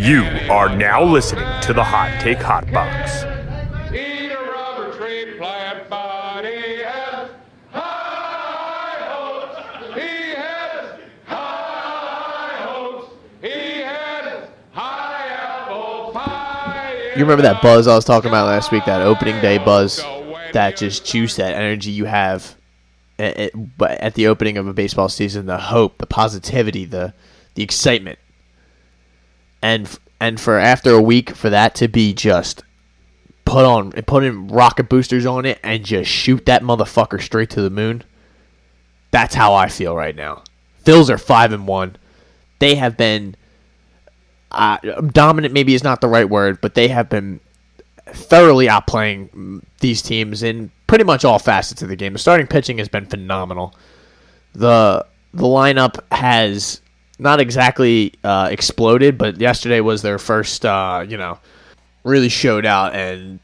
You are now listening to the Hot Take Hot Box. You remember that buzz I was talking about last week, that opening day buzz, that just juice, that energy you have at, at, but at the opening of a baseball season, the hope, the positivity, the the excitement, and and for after a week for that to be just put on, put in rocket boosters on it, and just shoot that motherfucker straight to the moon. That's how I feel right now. Phils are five and one. They have been uh, dominant maybe is not the right word, but they have been thoroughly outplaying these teams in pretty much all facets of the game. The starting pitching has been phenomenal. The the lineup has not exactly uh, exploded, but yesterday was their first, uh, you know, really showed out and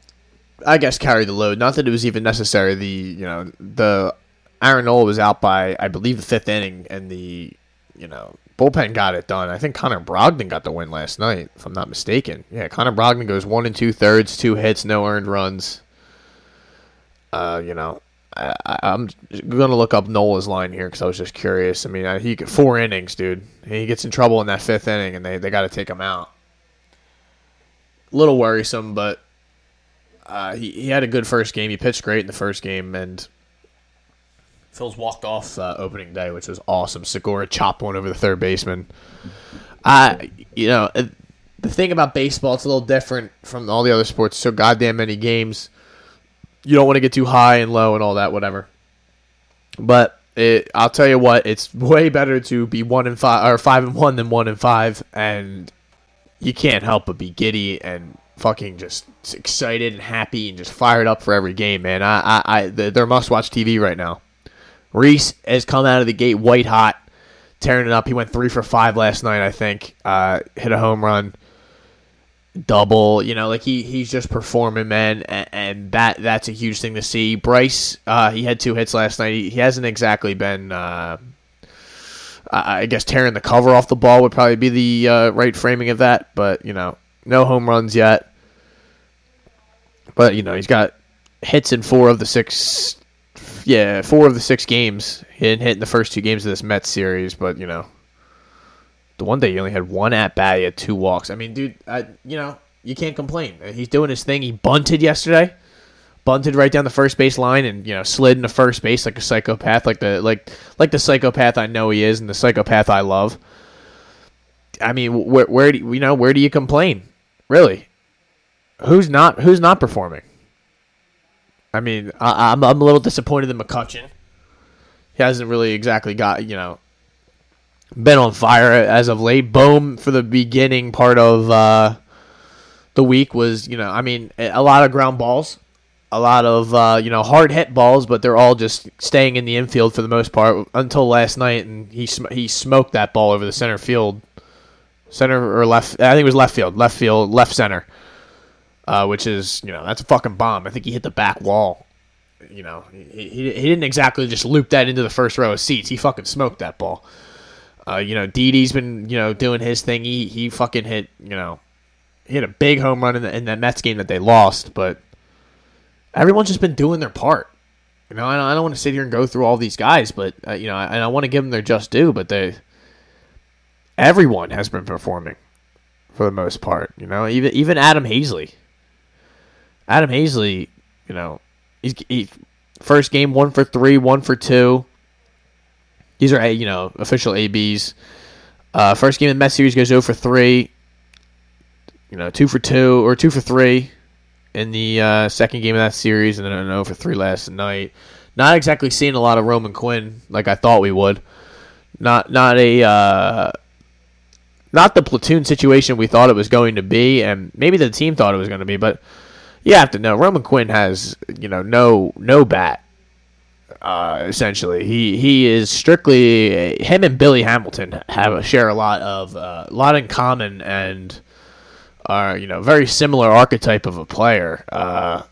I guess carried the load. Not that it was even necessary. The you know the Aaron Nola was out by I believe the fifth inning, and the you know bullpen got it done. I think Connor Brogdon got the win last night, if I'm not mistaken. Yeah, Connor Brogdon goes one and two thirds, two hits, no earned runs. Uh, you know, I, I'm gonna look up Nola's line here because I was just curious. I mean, I, he four innings, dude. He gets in trouble in that fifth inning, and they they got to take him out. A little worrisome, but uh, he he had a good first game. He pitched great in the first game, and Phil's walked off uh, opening day, which was awesome. Segura chopped one over the third baseman. I, you know, the thing about baseball, it's a little different from all the other sports. So goddamn many games. You don't want to get too high and low and all that, whatever. But it, I'll tell you what, it's way better to be one and five or five and one than one and five, and you can't help but be giddy and fucking just excited and happy and just fired up for every game, man. I, I, I they're must watch TV right now. Rhys has come out of the gate white hot, tearing it up. He went three for five last night, I think. Uh, hit a home run, double. You know, like he he's just performing, man, and, and that that's a huge thing to see. Bryce, uh, he had two hits last night. He, he hasn't exactly been. Uh, I guess tearing the cover off the ball would probably be the uh, right framing of that, but you know, no home runs yet. But you know, he's got hits in four of the six yeah, four of the six games. He didn't hit in the first two games of this Mets series, but you know, the one day he only had one at bat, he had two walks. I mean, dude, I, you know, you can't complain. He's doing his thing. He bunted yesterday, bunted right down the first base line, and you know, slid into first base like a psychopath, like the like like the psychopath I know he is, and the psychopath I love. I mean, where where do you, know where do you complain? Really, who's not who's not performing? I mean, I, I'm I'm a little disappointed in McCutcheon. He hasn't really exactly got you know been on fire as of late. Bohm for the beginning part of uh, the week was you know I mean a lot of ground balls, a lot of uh, you know hard hit balls, but they're all just staying in the infield for the most part until last night, and he sm- he smoked that ball over the center field, center or left. I think it was left field, left field, left center uh, which is you know that's a fucking bomb. I think he hit the back wall. You know, he, he, he didn't exactly just loop that into the first row of seats. He fucking smoked that ball. Uh, you know, Didi's been you know doing his thing. He he fucking hit you know hit a big home run in, the, in that Mets game that they lost, but everyone's just been doing their part. You know, I don't, want to sit here and go through all these guys, but uh, you know, and I want to give them their just due. But they, everyone has been performing for the most part. You know, even even Adam Haseley. Adam Haseley, you know, he's he, first game one for three, one for two. These are you know official ABs. Uh, first game in the Mets series goes 0 for three. You know, two for two or two for three in the uh, second game of that series, and then an 0 for three last night. Not exactly seeing a lot of Roman Quinn like I thought we would. Not not a uh, not the platoon situation we thought it was going to be, and maybe the team thought it was going to be, but you have to know Roman Quinn has you know no no bat. Uh, essentially, he he is strictly him and Billy Hamilton have share a lot of uh, a lot in common and are you know very similar archetype of a player. Uh,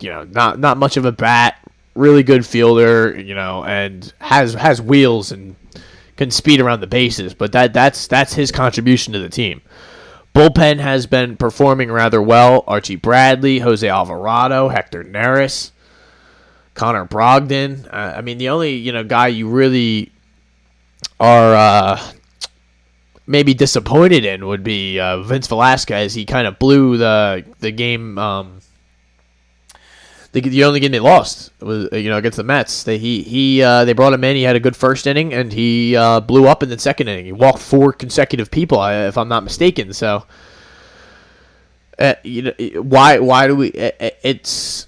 you know, not not much of a bat, really good fielder. You know, and has has wheels and can speed around the bases, but that that's that's his contribution to the team. Bullpen has been performing rather well. Archie Bradley, Jose Alvarado, Hector Neris, Connor Brogdon. Uh, I mean, the only you know guy you really are uh, maybe disappointed in would be uh, Vince Velasquez. He kind of blew the the game. Um, the, the only game they lost was you know against the Mets. They he he uh, they brought him in. He had a good first inning and he uh, blew up in the second inning. He walked four consecutive people, if I'm not mistaken. So, uh, you know why why do we? It's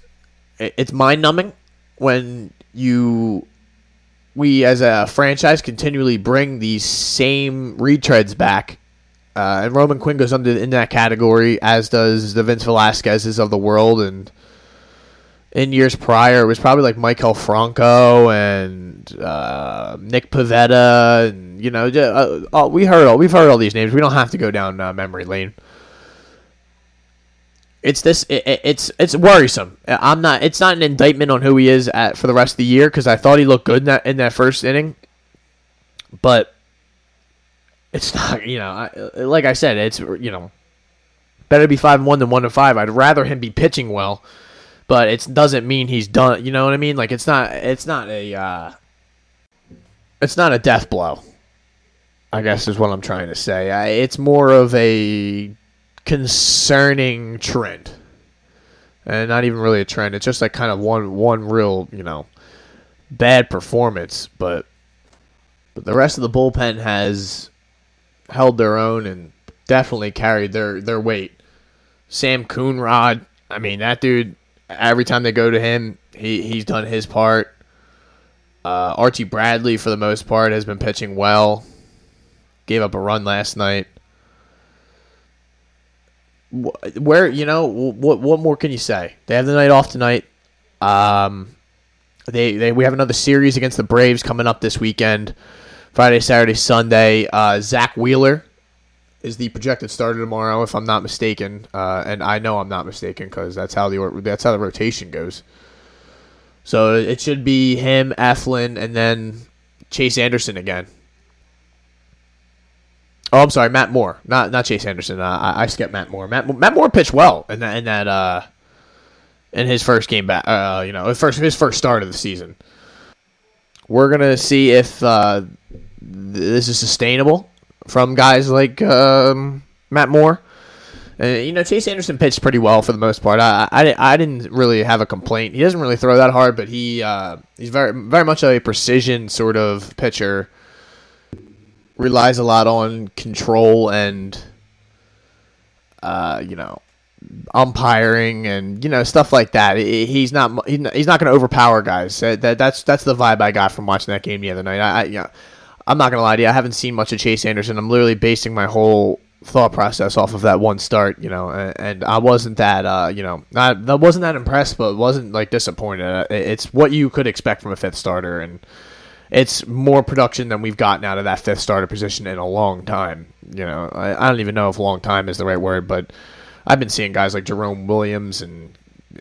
it's mind numbing when you we as a franchise continually bring these same retreads back. Uh, and Roman Quinn goes under in that category, as does the Vince Velasquez's of the world, and in years prior, it was probably like Maikel Franco and uh, Nick Pivetta, and you know, uh, we heard all we've heard all these names. We don't have to go down uh, memory lane. It's this. It, it's it's worrisome. I'm not. It's not an indictment on who he is at for the rest of the year because I thought he looked good in that in that first inning, but it's not. You know, I, like I said, it's you know, better be five and one than one and five. I'd rather him be pitching well but it doesn't mean he's done. You know what I mean? Like it's not it's not a uh, it's not a death blow. I guess is what I'm trying to say. I, it's more of a concerning trend, and not even really a trend. It's just like kind of one one real you know bad performance, but but the rest of the bullpen has held their own and definitely carried their their weight. Sam Coonrod, I mean that dude every time they go to him, he he's done his part. Uh, Archie Bradley, for the most part, has been pitching well. Gave up a run last night. Where you know what? What more can you say? They have the night off tonight. Um, they they we have another series against the Braves coming up this weekend. Friday, Saturday, Sunday. Uh, Zack Wheeler is the projected starter tomorrow, if I'm not mistaken, uh, and I know I'm not mistaken because that's how the that's how the rotation goes. So it should be him, Eflin, and then Chase Anderson again. Oh, I'm sorry, Matt Moore, not not Chase Anderson. Uh, I, I skipped Matt Moore. Matt Matt Moore pitched well in that in that uh, in his first game back. Uh, you know, his first his first start of the season. We're gonna see if uh, this is sustainable from guys like um, Matt Moore. Uh, you know, Chase Anderson pitched pretty well for the most part. I, I, I didn't really have a complaint. He doesn't really throw that hard, but he uh, he's very very much a precision sort of pitcher. Relies a lot on control and uh, you know umpiring and you know stuff like that. He's not he's not going to overpower guys. That, that's that's the vibe I got from watching that game the other night. I, I you know, I'm not gonna lie to you. I haven't seen much of Chase Anderson. I'm literally basing my whole thought process off of that one start, you know, and, and I wasn't that, uh, you know, not that wasn't that impressed, but wasn't like disappointed. It's what you could expect from a fifth starter, and it's more production than we've gotten out of that fifth starter position in a long time. You know, I, I don't even know if long time is the right word, but I've been seeing guys like Jerome Williams, and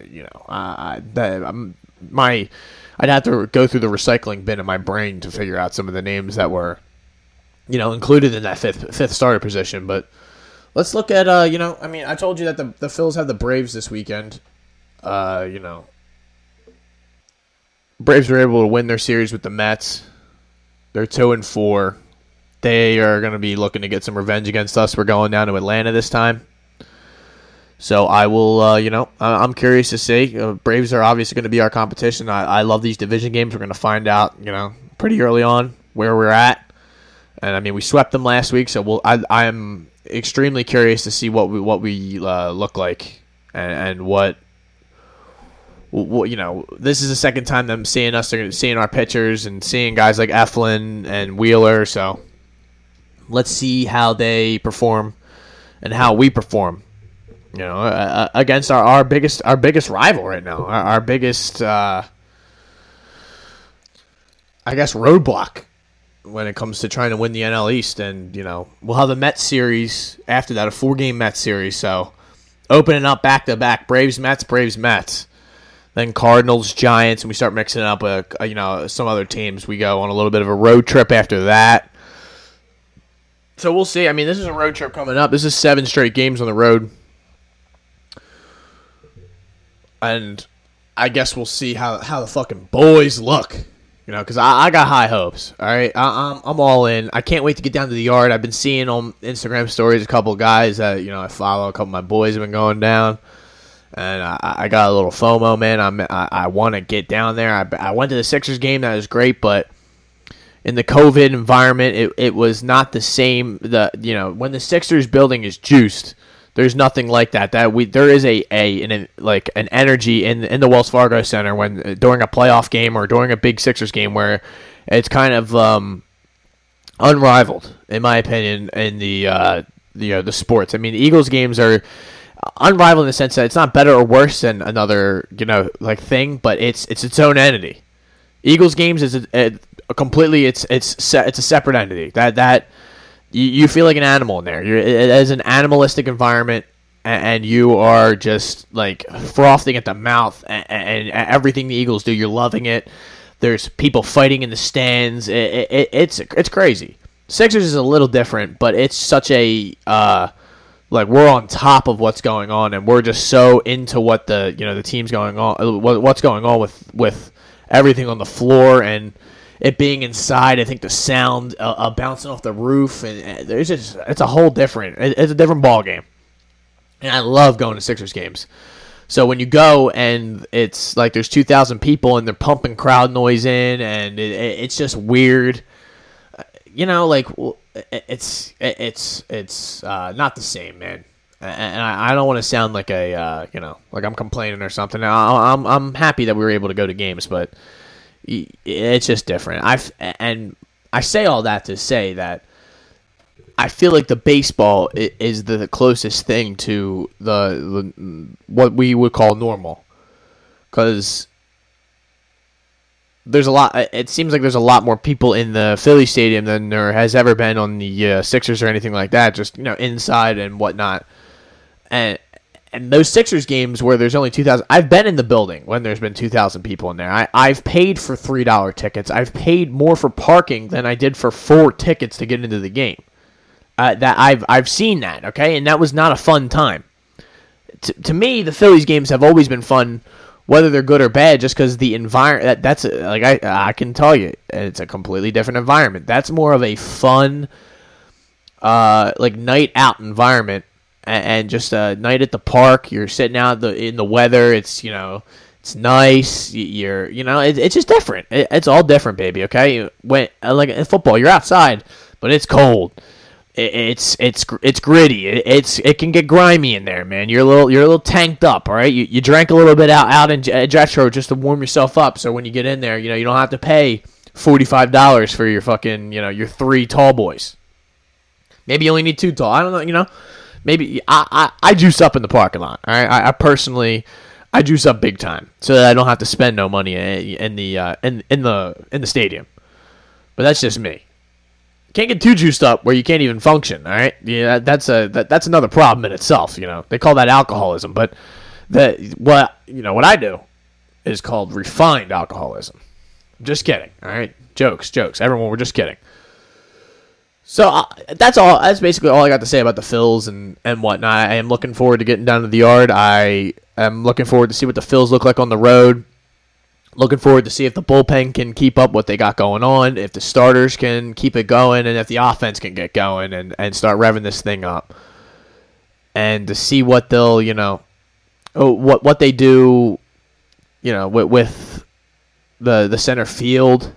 you know, uh, that, I'm, my I'd have to go through the recycling bin in my brain to figure out some of the names that were, you know, included in that fifth fifth starter position. But let's look at, uh, you know, I mean, I told you that the the Phils have the Braves this weekend. Uh, you know, Braves were able to win their series with the Mets. They're two and four. They are going to be looking to get some revenge against us. We're going down to Atlanta this time. So I will, uh, you know, I'm curious to see. Uh, Braves are obviously going to be our competition. I, I love these division games. We're going to find out, you know, pretty early on where we're at. And I mean, we swept them last week, so we'll, I, I am extremely curious to see what we what we uh, look like and, and what, you know. This is the second time them seeing us, seeing our pitchers, and seeing guys like Eflin and Wheeler. So let's see how they perform and how we perform you know, uh, against our, our biggest our biggest rival right now, our, our biggest, uh, I guess, roadblock when it comes to trying to win the NL East. And you know, we'll have the Mets series after that, a four game Mets series. So opening up back to back, Braves Mets, Braves Mets. Then Cardinals, Giants, and we start mixing up, a, a, uh, you know, some other teams. We go on a little bit of a road trip after that. So we'll see. I mean, this is a road trip coming up. This is seven straight games on the road. And I guess we'll see how, how the fucking boys look. You know, because I, I got high hopes. All right, I, I'm I'm all in. I can't wait to get down to the yard. I've been seeing on Instagram stories a couple guys that you know I follow. A couple of my boys have been going down, and I, I got a little FOMO, man. I'm I, I want to get down there. I, I went to the Sixers game. That was great, but in the COVID environment, it, it was not the same. The you know when the Sixers building is juiced, there's nothing like that. That we there is a a an, like an energy in in the Wells Fargo Center when during a playoff game or during a big Sixers game where it's kind of um, unrivaled in my opinion in the uh, the uh, the sports. I mean, the Eagles games are unrivaled in the sense that it's not better or worse than another you know like thing, but it's it's its own entity. Eagles games is a, a, a completely it's it's se- it's a separate entity. That that you, you feel like an animal in there. You're it is an animalistic environment, and, and you are just like frothing at the mouth, and, and, everything the Eagles do, you're loving it. There's people fighting in the stands. It, it, it's it's crazy. Sixers is a little different, but it's such a uh, like we're on top of what's going on, and we're just so into what the you know the team's going on, what's going on with with everything on the floor and it being inside. I think the sound uh, uh, bouncing off the roof and uh, there's just it's a whole different. It's a different ball game, and I love going to Sixers games. So when you go and it's like there's 2,000 people and they're pumping crowd noise in and it, it's just weird. You know, like it's it's it's uh, not the same, man. And I, I don't want to sound like a uh, you know like I'm complaining or something. I, I'm I'm happy that we were able to go to games, but it's just different. I and I say all that to say that I feel like the baseball is the closest thing to the, the what we would call normal, because there's a lot. It seems like there's a lot more people in the Philly Stadium than there has ever been on the uh, Sixers or anything like that. Just you know, inside and whatnot, and and those Sixers games where there's only 2,000, I've been in the building when there's been 2,000 people in there. I, I've paid for $3 tickets. I've paid more for parking than I did for four tickets to get into the game. Uh, that I've I've seen that, okay? And that was not a fun time. T- to me, the Phillies games have always been fun, whether they're good or bad, just because the environment, that, that's, like, I, I can tell you, and it's a completely different environment. That's more of a fun, uh, like, night out environment and just a night at the park. You're sitting out the in the weather. It's you know it's nice. You're you know it, it's just different. It, it's all different, baby. Okay, when like in football, you're outside, but it's cold. It, it's it's it's gritty. It, it's it can get grimy in there, man. You're a little you're a little tanked up. All right, you, you drank a little bit out out in Jetro just to warm yourself up. So when you get in there, you know you don't have to pay forty five dollars for your fucking you know your three tall boys. Maybe you only need two tall. I don't know. You know maybe I, I, I juice up in the parking lot. All right, I, I personally I juice up big time so that I don't have to spend no money in, the uh, in in the in the stadium. But that's just me. Can't get too juiced up where you can't even function. All right, yeah, that's a that, that's another problem in itself. You know, they call that alcoholism, but that what you know what I do is called refined alcoholism. just kidding. All right, jokes, jokes. Everyone, we're just kidding. So uh, that's all. That's basically all I got to say about the Phils and and whatnot. I am looking forward to getting down to the yard. I am looking forward to see what the Phils look like on the road. Looking forward to see if the bullpen can keep up what they got going on, if the starters can keep it going, and if the offense can get going and, and start revving this thing up. And to see what they'll, you know, oh, what what they do, you know, with, with the the center field.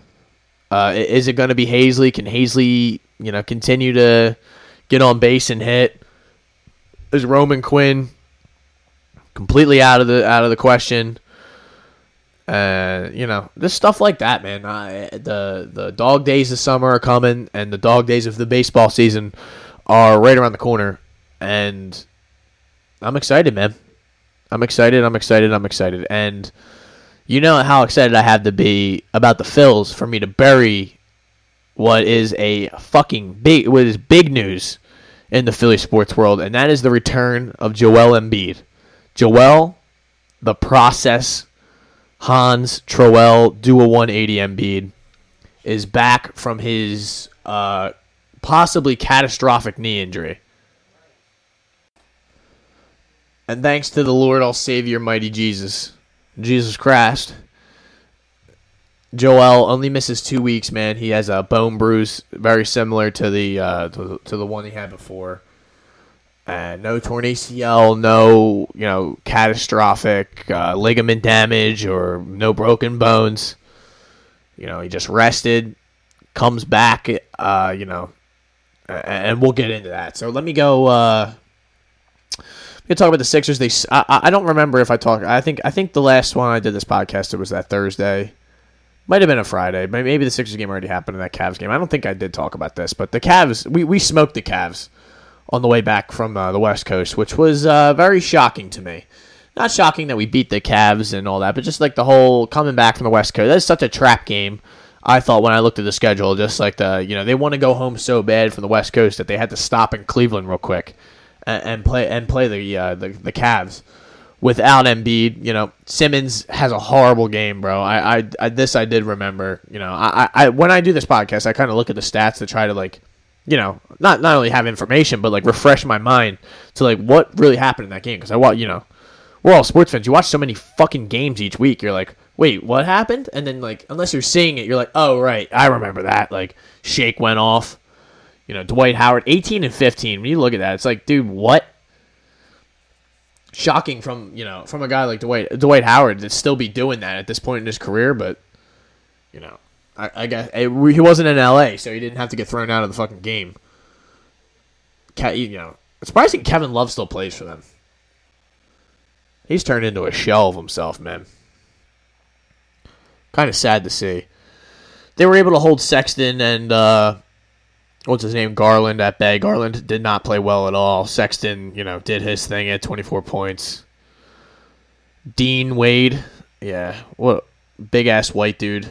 Uh, is it going to be Haseley? Can Haseley, you know, continue to get on base and hit. Is Roman Quinn completely out of the out of the question? You know, just stuff like that, man. I, the the dog days of summer are coming, and the dog days of the baseball season are right around the corner, and I'm excited, man. I'm excited. I'm excited. I'm excited, and you know how excited I have to be about the Phils for me to bury what is a fucking big what is big news in the Philly sports world, and that is the return of Joel Embiid. Joel, the process, Hans Troel, do a 180 Embiid, is back from his uh, possibly catastrophic knee injury. And thanks to the Lord, our Savior, mighty Jesus, Jesus Christ, Joel only misses two weeks. Man, he has a bone bruise, very similar to the uh, to, to the one he had before. And no torn ACL, no you know catastrophic uh, ligament damage, or no broken bones. You know, he just rested, comes back. Uh, you know, and we'll get into that. So let me go. Uh, we talk about the Sixers. They, I, I don't remember if I talked. I think, I think the last one I did this podcast it was that Thursday. Might have been a Friday. Maybe the Sixers game already happened in that Cavs game. I don't think I did talk about this, but the Cavs, we, we smoked the Cavs on the way back from uh, the West Coast, which was uh, very shocking to me. Not shocking that we beat the Cavs and all that, but just like the whole coming back from the West Coast. That's such a trap game. I thought when I looked at the schedule, just like the you know they want to go home so bad from the West Coast that they had to stop in Cleveland real quick and, and play and play the, uh, the the Cavs without Embiid. You know Simmons has a horrible game, bro. I, I, I this I did remember. You know I, I when I do this podcast, I kind of look at the stats to try to like you know, not not only have information, but like refresh my mind to like what really happened in that game. Because I watch, you know, we're all sports fans. You watch so many fucking games each week. You're like, wait, what happened? And then like, unless you're seeing it, you're like, oh right, I remember that. Like, Shake went off. You know, Dwight Howard, 18 and 15. When you look at that, it's like, dude, what? Shocking from you know from a guy like Dwight Dwight Howard to still be doing that at this point in his career, but you know, I, I guess he wasn't in L.A., so he didn't have to get thrown out of the fucking game. You know, it's surprising Kevin Love still plays for them. He's turned into a shell of himself, man. Kind of sad to see. They were able to hold Sexton and uh, what's his name, Garland at bay. Garland did not play well at all. Sexton, you know, did his thing at 24 points. Dean Wade, yeah, what big ass white dude.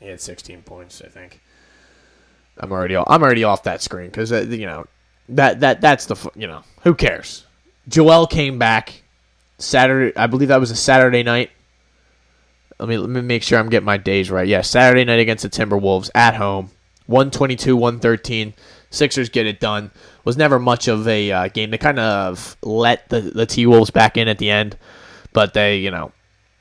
He had 16 points, I think. I'm already off, I'm already off that screen because uh, you know that that that's the you know who cares. Joel came back Saturday. I believe that was a Saturday night. Let me let me make sure I'm getting my days right. Yeah, Saturday night against the Timberwolves at home, 122, 113. Sixers get it done. Was never much of a uh, game. They kind of let the the T Wolves back in at the end, but they you know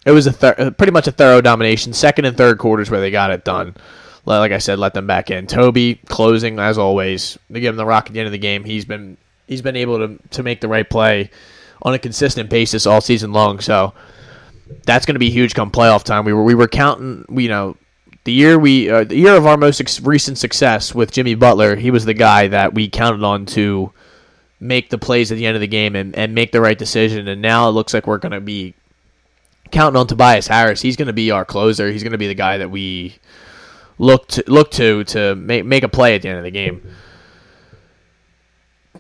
it was a thir- pretty much a thorough domination. Second and third quarters where they got it done. Like I said, let them back in. Toby closing as always. They give him the rock at the end of the game. He's been he's been able to to make the right play on a consistent basis all season long. So that's going to be huge come playoff time. We were we were counting. You know, the year we uh, the year of our most ex- recent success with Jimmy Butler. He was the guy that we counted on to make the plays at the end of the game and, and make the right decision. And now it looks like we're going to be counting on Tobias Harris. He's going to be our closer. He's going to be the guy that we look to look to to make make a play at the end of the game.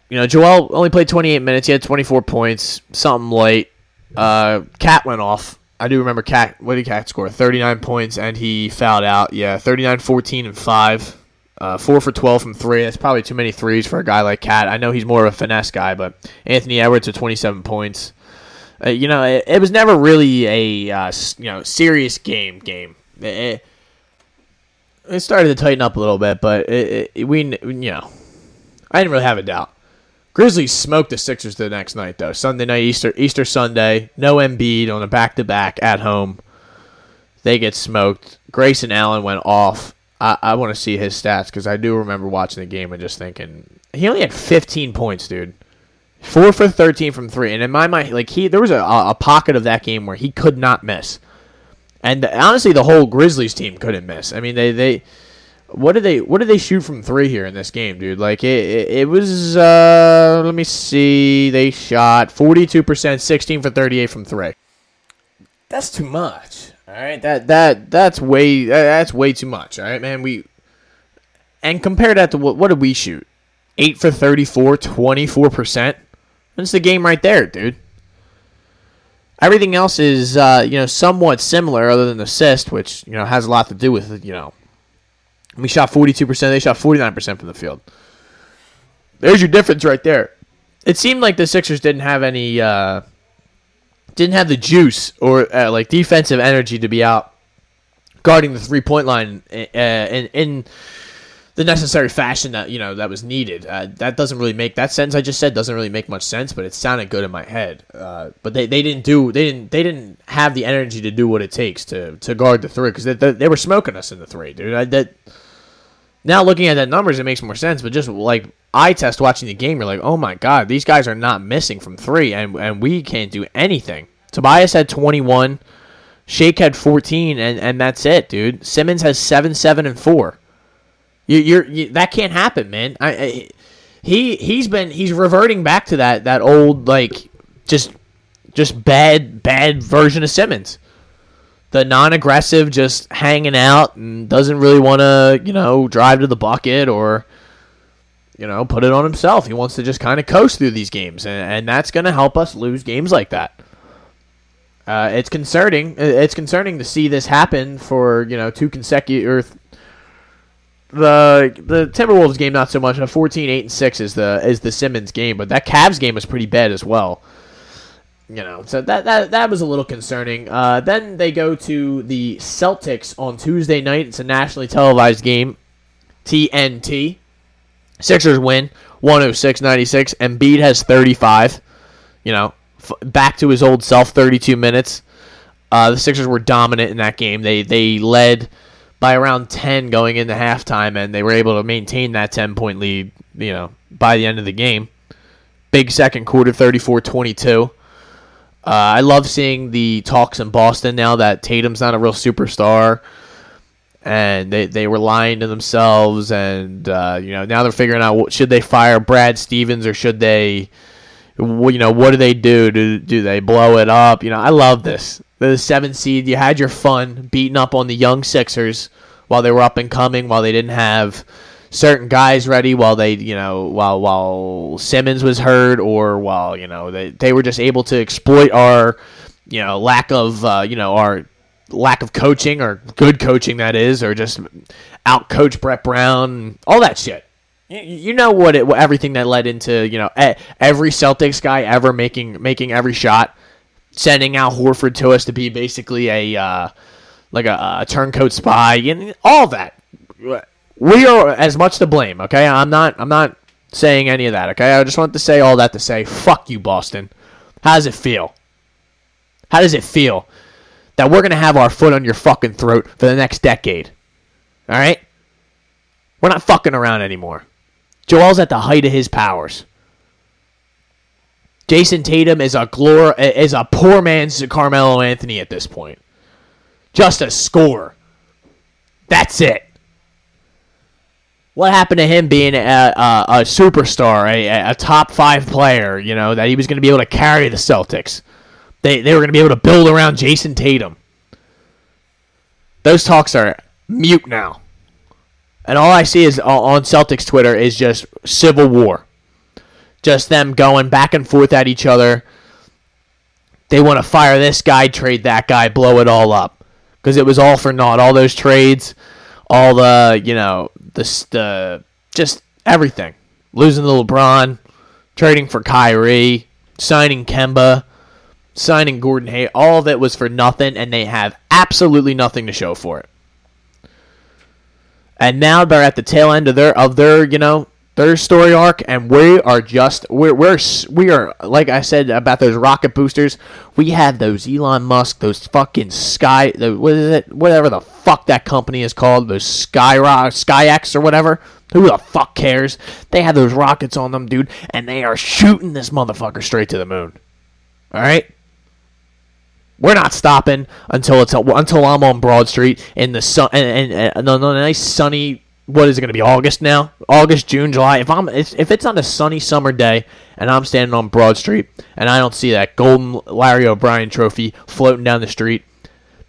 You know, Joel only played 28 minutes. He had 24 points, something late. Uh, Cat went off. I do remember Cat. What did Cat score? 39 points, and he fouled out. Yeah, 39, 14, and five. Uh, four for 12 from three. That's probably too many threes for a guy like Cat. I know he's more of a finesse guy, but Anthony Edwards at 27 points. Uh, you know, it, it, was never really a uh, you know serious game. Game. It, it, started to tighten up a little bit, but it, we you know, I didn't really have a doubt. Grizzlies smoked the Sixers the next night though. Sunday night, Easter Easter Sunday, no Embiid on a back to back at home. They get smoked. Grayson Allen went off. I, I want to see his stats because I do remember watching the game and just thinking he only had 15 points, dude. Four for 13 from three. And in my mind, like he, there was a, a pocket of that game where he could not miss. And honestly, the whole Grizzlies team couldn't miss. I mean, they, they, what did they, what did they shoot from three here in this game, dude? Like it, it, it was, uh, let me see. They shot 42%, 16 for 38 from three. That's too much. All right. That, that, that's way, that's way too much. All right, man. We, and compare that to what, what did we shoot? 8 for 34, 24%. That's the game right there, dude. Everything else is, uh, you know, somewhat similar, other than assist, which you know has a lot to do with, it, you know, we shot forty two percent, they shot forty nine percent from the field. There's your difference right there. It seemed like the Sixers didn't have any, uh, didn't have the juice or uh, like defensive energy to be out guarding the three point line uh, in, in the necessary fashion that you know that was needed. Uh, that doesn't really make that sentence I just said doesn't really make much sense, but it sounded good in my head. Uh, but they, they didn't do they didn't they didn't have the energy to do what it takes to to guard the three because they, they, they were smoking us in the three, dude. I, that now looking at that numbers, it makes more sense. But just like eye test watching the game, you're like, oh my god, these guys are not missing from three, and and we can't do anything. Tobias had 21, Shake had 14, and and that's it, dude. Simmons has seven, seven, and four. You, you're you, that can't happen, man. I, I he he's been he's reverting back to that that old like just just bad bad version of Simmons. The non-aggressive, just hanging out and doesn't really want to you know drive to the bucket or you know put it on himself. He wants to just kind of coast through these games, and, and that's going to help us lose games like that. Uh, it's concerning. It's concerning to see this happen for you know two consecutive the the Timberwolves game not so much. A 14 8 and 6 is the is the Simmons game, but that Cavs game was pretty bad as well. You know, so that that that was a little concerning. Uh, then they go to the Celtics on Tuesday night. It's a nationally televised game. TNT. Sixers win 106-96. Embiid has 35. You know, f- back to his old self 32 minutes. Uh, the Sixers were dominant in that game. They they led by around 10 going into halftime, and they were able to maintain that 10 point lead, you know, by the end of the game. Big second quarter, 34 22. Uh, I love seeing the talks in Boston now that Tatum's not a real superstar, and they, they were lying to themselves, and uh, you know now they're figuring out should they fire Brad Stevens or should they, you know, what do they do? Do do they blow it up? You know, I love this the seven seed. You had your fun beating up on the young Sixers while they were up and coming, while they didn't have certain guys ready, while they, you know, while while Simmons was hurt, or while you know they they were just able to exploit our, you know, lack of, uh, you know, our lack of coaching or good coaching that is, or just out coach Brett Brown, all that shit. You, know what it everything that led into you know every Celtics guy ever making making every shot sending Al Horford to us to be basically a uh, like a, a turncoat spy and all that. We are as much to blame. Okay, I'm not. I'm not saying any of that. Okay, I just want to say all that to say, fuck you, Boston. How does it feel? How does it feel that we're gonna have our foot on your fucking throat for the next decade? All right, we're not fucking around anymore. Joel's at the height of his powers. Jayson Tatum is a glor- is a poor man's Carmelo Anthony at this point. Just a score. That's it. What happened to him being a, a, a superstar, a, a top five player? You know that he was going to be able to carry the Celtics. They they were going to be able to build around Jayson Tatum. Those talks are mute now, and all I see is uh, on Celtics Twitter is just civil war just them going back and forth at each other. They want to fire this guy, trade that guy, blow it all up because it was all for naught. All those trades, all the you know the the just everything. Losing the LeBron, trading for Kyrie, signing Kemba, signing Gordon Hay, all of it was for nothing, and they have absolutely nothing to show for it. And now they're at the tail end of their of their you know their story arc, and we are just we're we're we are like I said about those rocket boosters. We have those Elon Musk, those fucking Sky, the, what is it, whatever the fuck that company is called, those Skyrock, SkyX or whatever. Who the fuck cares? They have those rockets on them, dude, and they are shooting this motherfucker straight to the moon. All right. We're not stopping until it's until I'm on Broad Street in the sun and, and, and a nice sunny what is it going to be August now? August, June, July. If I'm if it's on a sunny summer day and I'm standing on Broad Street and I don't see that golden Larry O'Brien trophy floating down the street,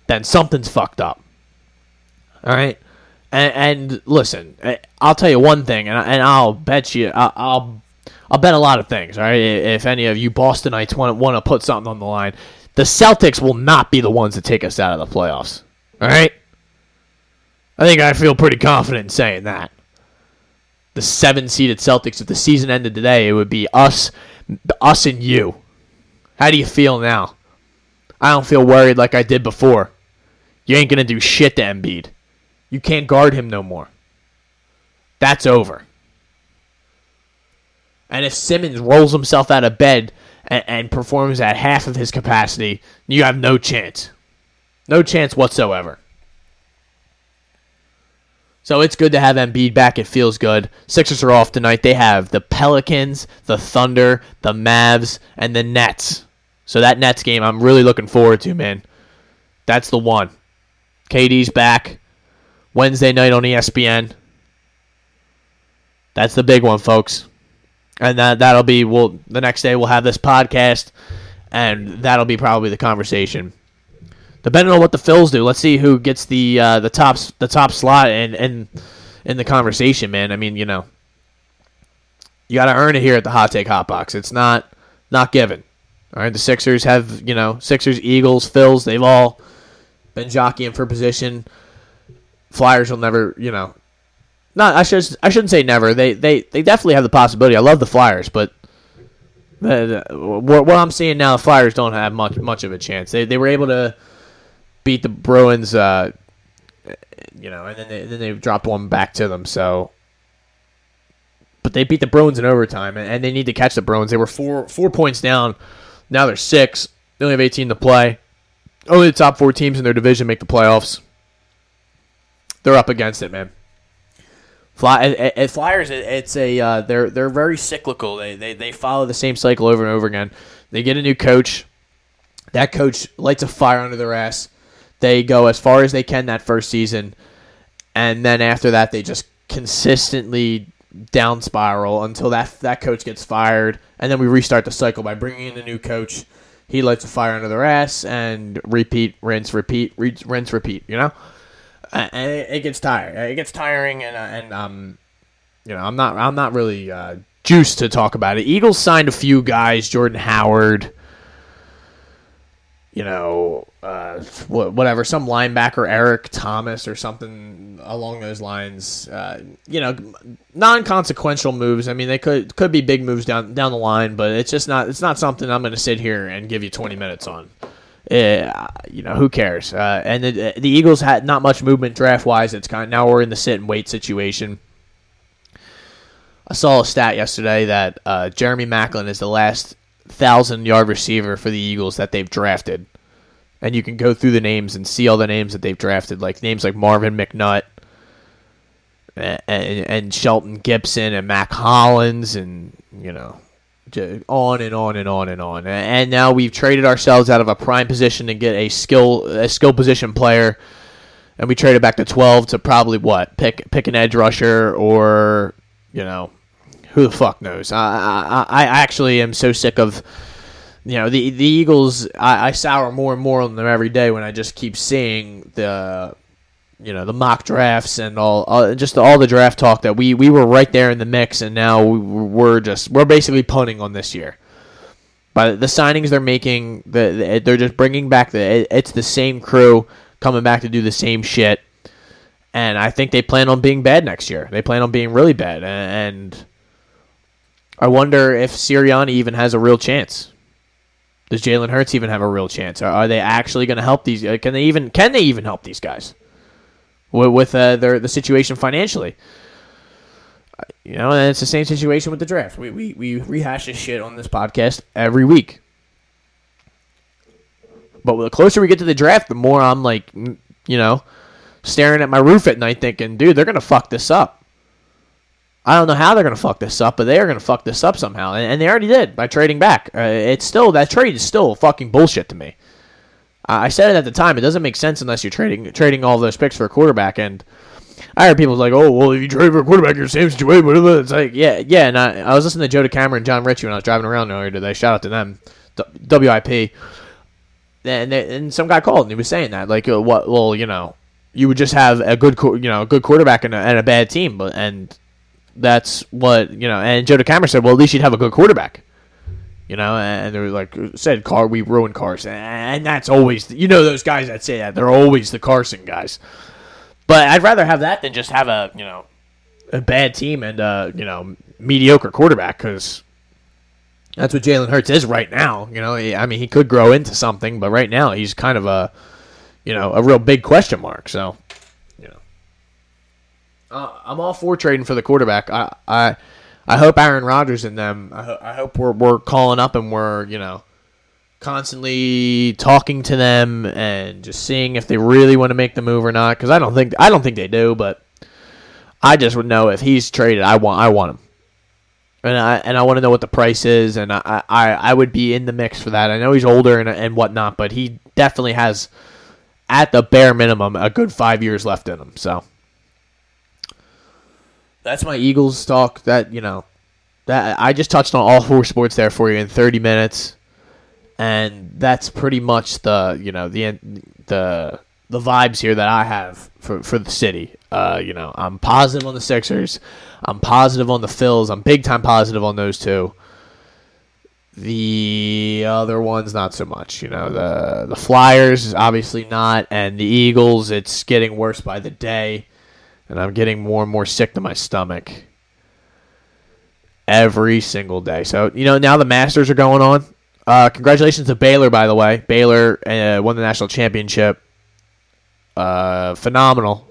then something's fucked up. All right. And, and listen, eh, I'll tell you one thing, and, I, and I'll bet you, I'll, I'll, I'll bet a lot of things. All right, if any of you Bostonites want want to put something on the line, the Celtics will not be the ones to take us out of the playoffs. All right. I think I feel pretty confident in saying that. The seven seeded Celtics, if the season ended today, it would be us, us and you. How do you feel now? I don't feel worried like I did before. You ain't gonna do shit to Embiid. You can't guard him no more. that's over. And if Simmons rolls himself out of bed and, and performs at half of his capacity, you have no chance. No chance whatsoever. So it's good to have Embiid back. It feels good. Sixers are off tonight. They have the Pelicans, the Thunder, the Mavs, and the Nets. So that Nets game I'm really looking forward to, man. That's the one. KD's back. Wednesday night on ESPN. That's the big one, folks. And that that'll be we'll the next day we'll have this podcast and that'll be probably the conversation depending on what the Phils do, let's see who gets the uh, the top the top slot and and in the conversation, man. I mean, you know, you got to earn it here at the Hot Take Hot Box. It's not not given. All right, the Sixers have you know Sixers, Eagles, Phils. They've all been jockeying for position. Flyers will never, you know, not I should I shouldn't say never. They they they definitely have the possibility. I love the Flyers, but what, what I'm seeing now, the Flyers don't have much much of a chance. They they were able to beat the Bruins, uh, you know, and then they, then they dropped one back to them. So, but they beat the Bruins in overtime, and, and they need to catch the Bruins. They were four four points down. Now they're six. They only have 18 to play. Only the top four teams in their division make the playoffs. They're up against it, man. Fly, at, Flyers, it's a uh, they're they're very cyclical. They, they they follow the same cycle over and over again. They get a new coach. That coach lights a fire under their ass. They go as far as they can that first season, and then after that, they just consistently down spiral until that that coach gets fired, and then we restart the cycle by bringing in a new coach. He lights a fire under their ass, and repeat, rinse, repeat, rinse, repeat. You know, and it, it gets tired. It gets tiring, and uh, and um, you know, I'm not I'm not really uh, juiced to talk about it. Eagles signed a few guys, Jordan Howard you know, uh, whatever, some linebacker, Eric Thomas or something along those lines. Uh, you know, non-consequential moves. I mean, they could could be big moves down down the line, but it's just not. It's not something I'm going to sit here and give you 20 minutes on. Uh, you know, who cares? Uh, and the, the Eagles had not much movement draft wise. It's kind of now we're in the sit and wait situation. I saw a stat yesterday that uh, Jeremy Maclin is the last thousand yard receiver for the Eagles that they've drafted. And you can go through the names and see all the names that they've drafted, like names like Marvin McNutt and, and, and Shelton Gibson and Mack Hollins and you know on and on and on and on. And now we've traded ourselves out of a prime position to get a skill a skill position player, and we traded back to twelve to probably what pick pick an edge rusher or you know who the fuck knows? I, I, I actually am so sick of, you know, the the Eagles. I, I sour more and more on them every day when I just keep seeing the, you know, the mock drafts and all, all just all the draft talk that we we were right there in the mix, and now we, we're just we're basically punting on this year. But the signings they're making, the, they're just bringing back the it's the same crew coming back to do the same shit. And I think they plan on being bad next year. They plan on being really bad, and I wonder if Sirianni even has a real chance. Does Jalen Hurts even have a real chance? Are, are they actually going to help these? Uh, can they even? Can they even help these guys with, with uh, their the situation financially? Uh, you know, and it's the same situation with the draft. We, we we rehash this shit on this podcast every week. But the closer we get to the draft, the more I'm like, you know, staring at my roof at night, thinking, dude, they're gonna fuck this up. I don't know how they're going to fuck this up, but they are going to fuck this up somehow, and, and, they already did by trading back. Uh, it's still that trade is still fucking bullshit to me. I said it at the time. It doesn't make sense unless you're trading trading all those picks for a quarterback. And I heard people like, "Oh, well, if you trade for a quarterback, you're the same situation." It's like, yeah, yeah. And I, I was listening to Joe DeCamara and Jon Ritchie when I was driving around earlier today. Shout out to them, WIP. And, they, and some guy called and he was saying that, like, uh, what? Well, you know, you would just have a good, you know, a good quarterback and a, and a bad team, but and that's what you know. And Joe DeCamara said, "Well, at least you'd have a good quarterback." You know, and they were like said, "Car, we ruined Carson," and that's always you know those guys that say that they're always the Carson guys. But I'd rather have that than just have a you know a bad team and you know mediocre quarterback because that's what Jalen Hurts is right now. You know, I mean, he could grow into something, but right now he's kind of a you know a real big question mark. So uh, I'm all for trading for the quarterback. I I, I hope Aaron Rodgers and them. I, ho- I hope we're we're calling up and we're you know constantly talking to them and just seeing if they really want to make the move or not. Because I don't think I don't think they do, but I just would know if he's traded. I want I want him, and I and I want to know what the price is, and I, I I would be in the mix for that. I know he's older and and whatnot, but he definitely has, at the bare minimum, a good five years left in him. So that's my Eagles talk. That you know, that I just touched on all four sports there for you in thirty minutes, and that's pretty much the you know the the the vibes here that I have for for the city. Uh, you know, I'm positive on the Sixers. I'm positive on the Phils. I'm big time positive on those two. The other ones, not so much. You know, the the Flyers, obviously not, and the Eagles. It's getting worse by the day and I'm getting more and more sick to my stomach every single day. So you know now the Masters are going on. Uh, congratulations to Baylor, by the way. Baylor uh, won the national championship. Uh, phenomenal.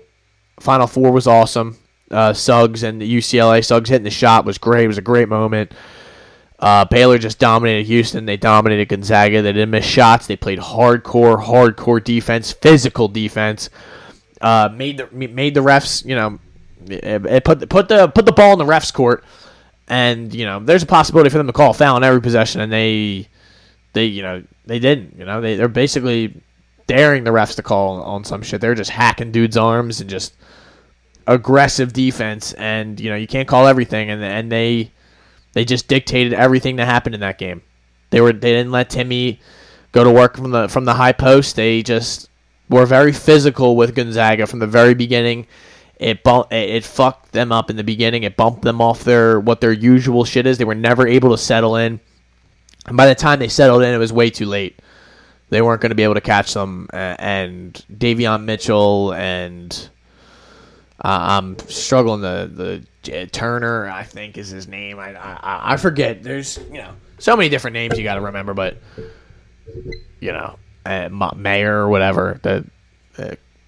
Final four was awesome. Uh, Suggs and the UCLA. Suggs hitting the shot was great. It was a great moment. Uh, Baylor just dominated Houston. They dominated Gonzaga. They didn't miss shots. They played hardcore, hardcore defense, physical defense uh, made the made the refs, you know, it, it put put the put the ball in the refs' court, and you know, there's a possibility for them to call a foul on every possession, and they they you know they didn't. You know, they they're basically daring the refs to call on some shit. They're just hacking dudes' arms and just aggressive defense, and you know you can't call everything, and and they they just dictated everything that happened in that game. They were they didn't let Timmy go to work from the from the high post. They just were very physical with Gonzaga from the very beginning. It it fucked them up in the beginning. It bumped them off their what their usual shit is. They were never able to settle in. And by the time they settled in, it was way too late. They weren't going to be able to catch them. And Davion Mitchell and uh, I'm struggling the the Turner, I think is his name. I, I I forget. There's you know so many different names you got to remember, but you know uh, Mayer or whatever. The,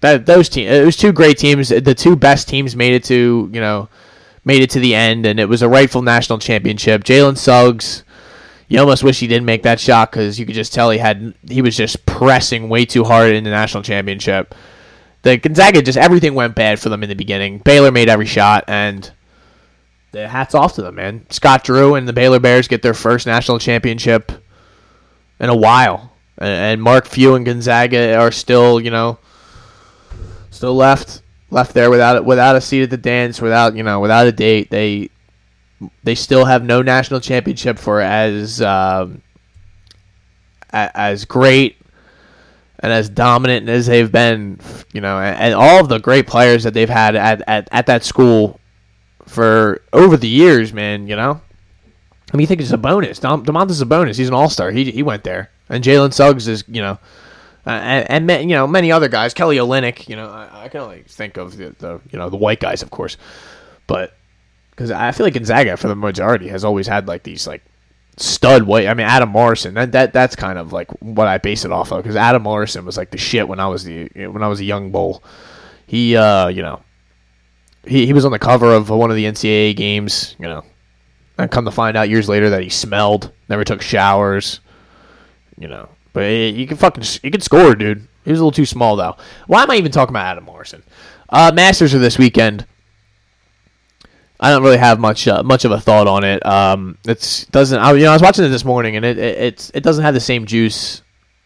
that those teams, it was two great teams. The two best teams made it to you know made it to the end, and it was a rightful national championship. Jalen Suggs, you almost wish he didn't make that shot because you could just tell he had he was just pressing way too hard in the national championship. The Gonzaga just everything went bad for them in the beginning. Baylor made every shot, and the hats off to them, man. Scott Drew and the Baylor Bears get their first national championship in a while and Mark Few and Gonzaga are still, you know, still left left there without without a seat at the dance, without you know, without a date. They they still have no national championship for as um, as great and as dominant as they've been, you know, and, and all of the great players that they've had at, at, at that school for over the years, man, you know. I mean, you think it's Sabonis. Dom, Sabonis. He's an all star. He, he went there and Jalen Suggs is you know. Uh, and, and you know many other guys, Kelly Olynyk. You know, I, I can only think of the, the you know the white guys, of course, but because I feel like Gonzaga for the majority has always had like these like stud white. I mean, Adam Morrison. That, that that's kind of like what I base it off of because Adam Morrison was like the shit when I was the when I was a young bull. He uh you know he he was on the cover of one of the NCAA games. You know, and come to find out years later that he smelled, never took showers you know. But you can fucking you can score, dude. He was a little too small though. Why am I even talking about Adam Morrison? Uh, Masters of this weekend. I don't really have much uh, much of a thought on it. Um, it's doesn't. I, you know, I was watching it this morning, and it, it it's it doesn't have the same juice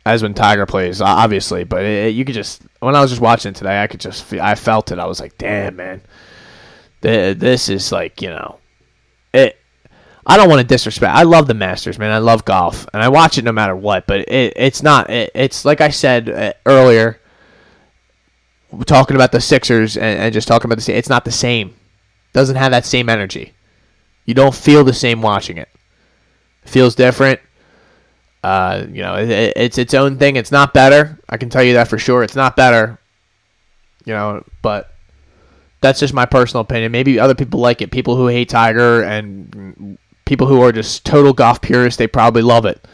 as when Tiger plays, obviously. But it, you could just when I was just watching it today, I could just I felt it. I was like, damn, man, this is like you know, it I don't want to disrespect. I love the Masters, man. I love golf, and I watch it no matter what. But it, it's not. It, it's like I said uh, earlier, talking about the Sixers and, and just talking about the. It's not the same. Doesn't have that same energy. You don't feel the same watching it. it feels different. Uh, you know, it, it's its own thing. It's not better. I can tell you that for sure. It's not better. You know, but that's just my personal opinion. Maybe other people like it. People who hate Tiger and people who are just total golf purists, they probably love it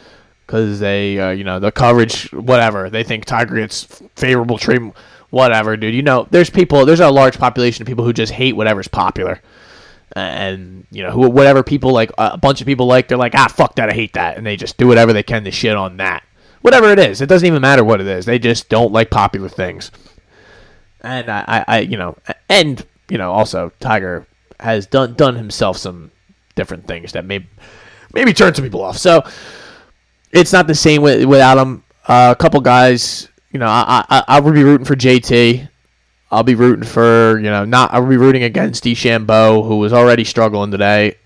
because they, uh, you know, the coverage, whatever. They think Tiger gets favorable treatment. whatever, dude. You know, there's people, there's a large population of people who just hate whatever's popular. And, you know, who, whatever people like, a bunch of people like, they're like, ah, fuck that, I hate that. And they just do whatever they can to shit on that. Whatever it is, it doesn't even matter what it is. They just don't like popular things. And I, I, I you know, and, you know, also, Tiger has done done himself some different things that may maybe turn some people off. So it's not the same with, without him. Uh, a couple guys, you know, I, I I would be rooting for JT. I'll be rooting for you know not I'll be rooting against DeChambeau, who was already struggling today.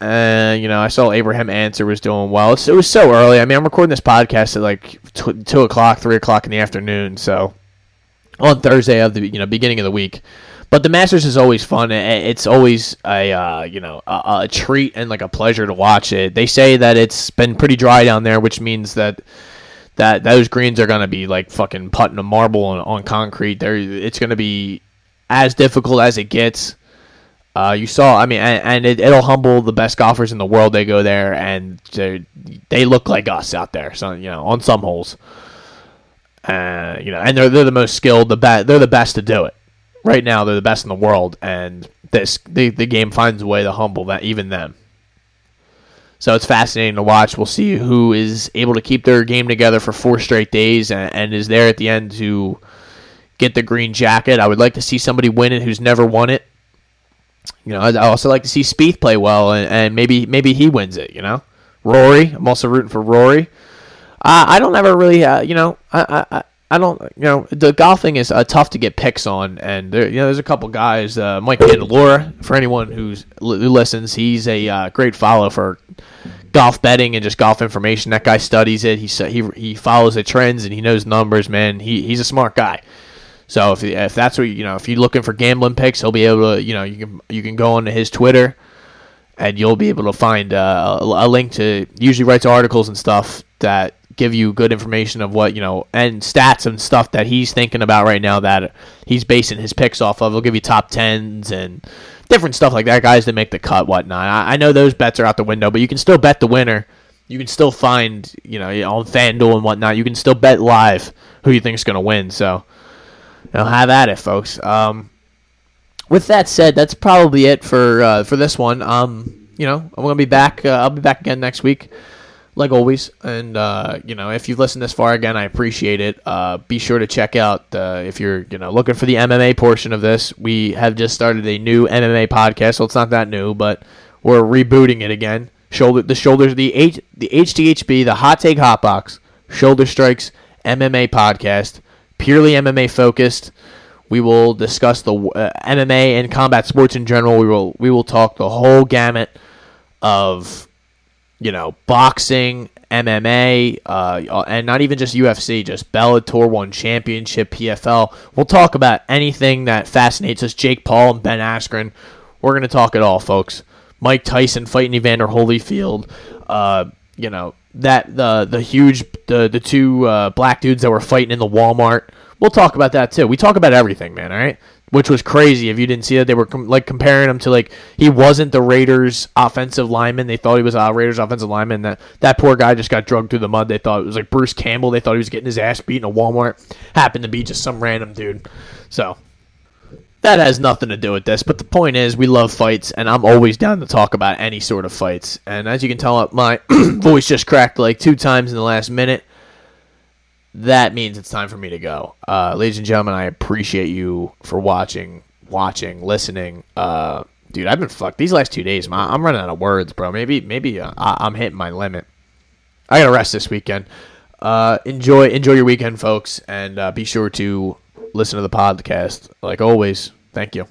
And you know, I saw Abraham Ancer was doing well. It was so early. I mean, I'm recording this podcast at like two o'clock, three o'clock in the afternoon. So on Thursday of the you know beginning of the week. But the Masters is always fun. It's always a uh, you know a, a, treat and like a pleasure to watch it. They say that it's been pretty dry down there, which means that that those greens are gonna be like fucking putting a marble on, on concrete. There, it's gonna be as difficult as it gets. Uh, you saw, I mean, and, and it, will humble the best golfers in the world. They go there and they look like us out there. So you know, on some holes, uh, you know, and they're they're the most skilled. The best, they're the best to do it right now they're the best in the world, and this the, the game finds a way to humble that even them. So it's fascinating to watch. We'll see who is able to keep their game together for four straight days and, and is there at the end to get the green jacket. I would like to see somebody win it who's never won it. You know, I also like to see Spieth play well, and, and maybe maybe he wins it. You know, Rory. I'm also rooting for Rory. Uh, I don't ever really, uh, you know, I, I I don't, you know, the golfing is uh, tough to get picks on, and there, you know, there's a couple guys. Uh, Mike Candelora, for anyone who's who listens, he's a uh, great follow for golf betting and just golf information. That guy studies it. He he he follows the trends and he knows numbers. Man, he he's a smart guy. So if if that's what you know, if you're looking for gambling picks, he'll be able to, you know, you can you can go onto his Twitter, and you'll be able to find uh, a, a link to. Usually writes articles and stuff that give you good information of what you know and stats and stuff that he's thinking about right now that he's basing his picks off of. He'll give you top tens and different stuff like that, guys that make the cut, whatnot. I, I know those bets are out the window, but you can still bet the winner. You can still find, you know, on FanDuel and whatnot. You can still bet live who you think is going to win. So, you know, have at it, folks. Um, with that said, that's probably it for uh, for this one. Um, you know, I'm gonna be back. Uh, I'll be back again next week like always. And uh, you know, if you've listened this far again, I appreciate it. Uh, be sure to check out uh, if you're you know looking for the MMA portion of this. We have just started a new MMA podcast, so it's not that new, but we're rebooting it again. Shoulder the shoulders the H the HTHB the Hot Take Hot Box Shoulder Strikes MMA podcast, purely MMA focused. We will discuss the uh, MMA and combat sports in general. We will we will talk the whole gamut of you know, boxing, MMA, uh, and not even just UFC, just Bellator One Championship, PFL. We'll talk about anything that fascinates us. Jake Paul and Ben Askren. We're gonna talk it all, folks. Mike Tyson fighting Evander Holyfield. Uh, you know that the the huge the the two uh, black dudes that were fighting in the Walmart. We'll talk about that too. We talk about everything, man. All right which was crazy. If you didn't see that, they were com- like comparing him to like he wasn't the Raiders' offensive lineman. They thought he was a Raiders' offensive lineman. That that poor guy just got drugged through the mud. They thought it was like Bruce Campbell. They thought he was getting his ass beat in a Walmart. Happened to be just some random dude. So that has nothing to do with this. But the point is, we love fights, and I'm always down to talk about any sort of fights. And as you can tell, my voice just cracked like two times in the last minute that means it's time for me to go. Uh, ladies and gentlemen, I appreciate you for watching, watching, listening. Uh, dude, I've been fucked these last two days. I'm running out of words, bro. Maybe, maybe uh, I'm hitting my limit. I gotta rest this weekend. Uh, enjoy, enjoy your weekend, folks, and uh, be sure to listen to the podcast. Like always, thank you.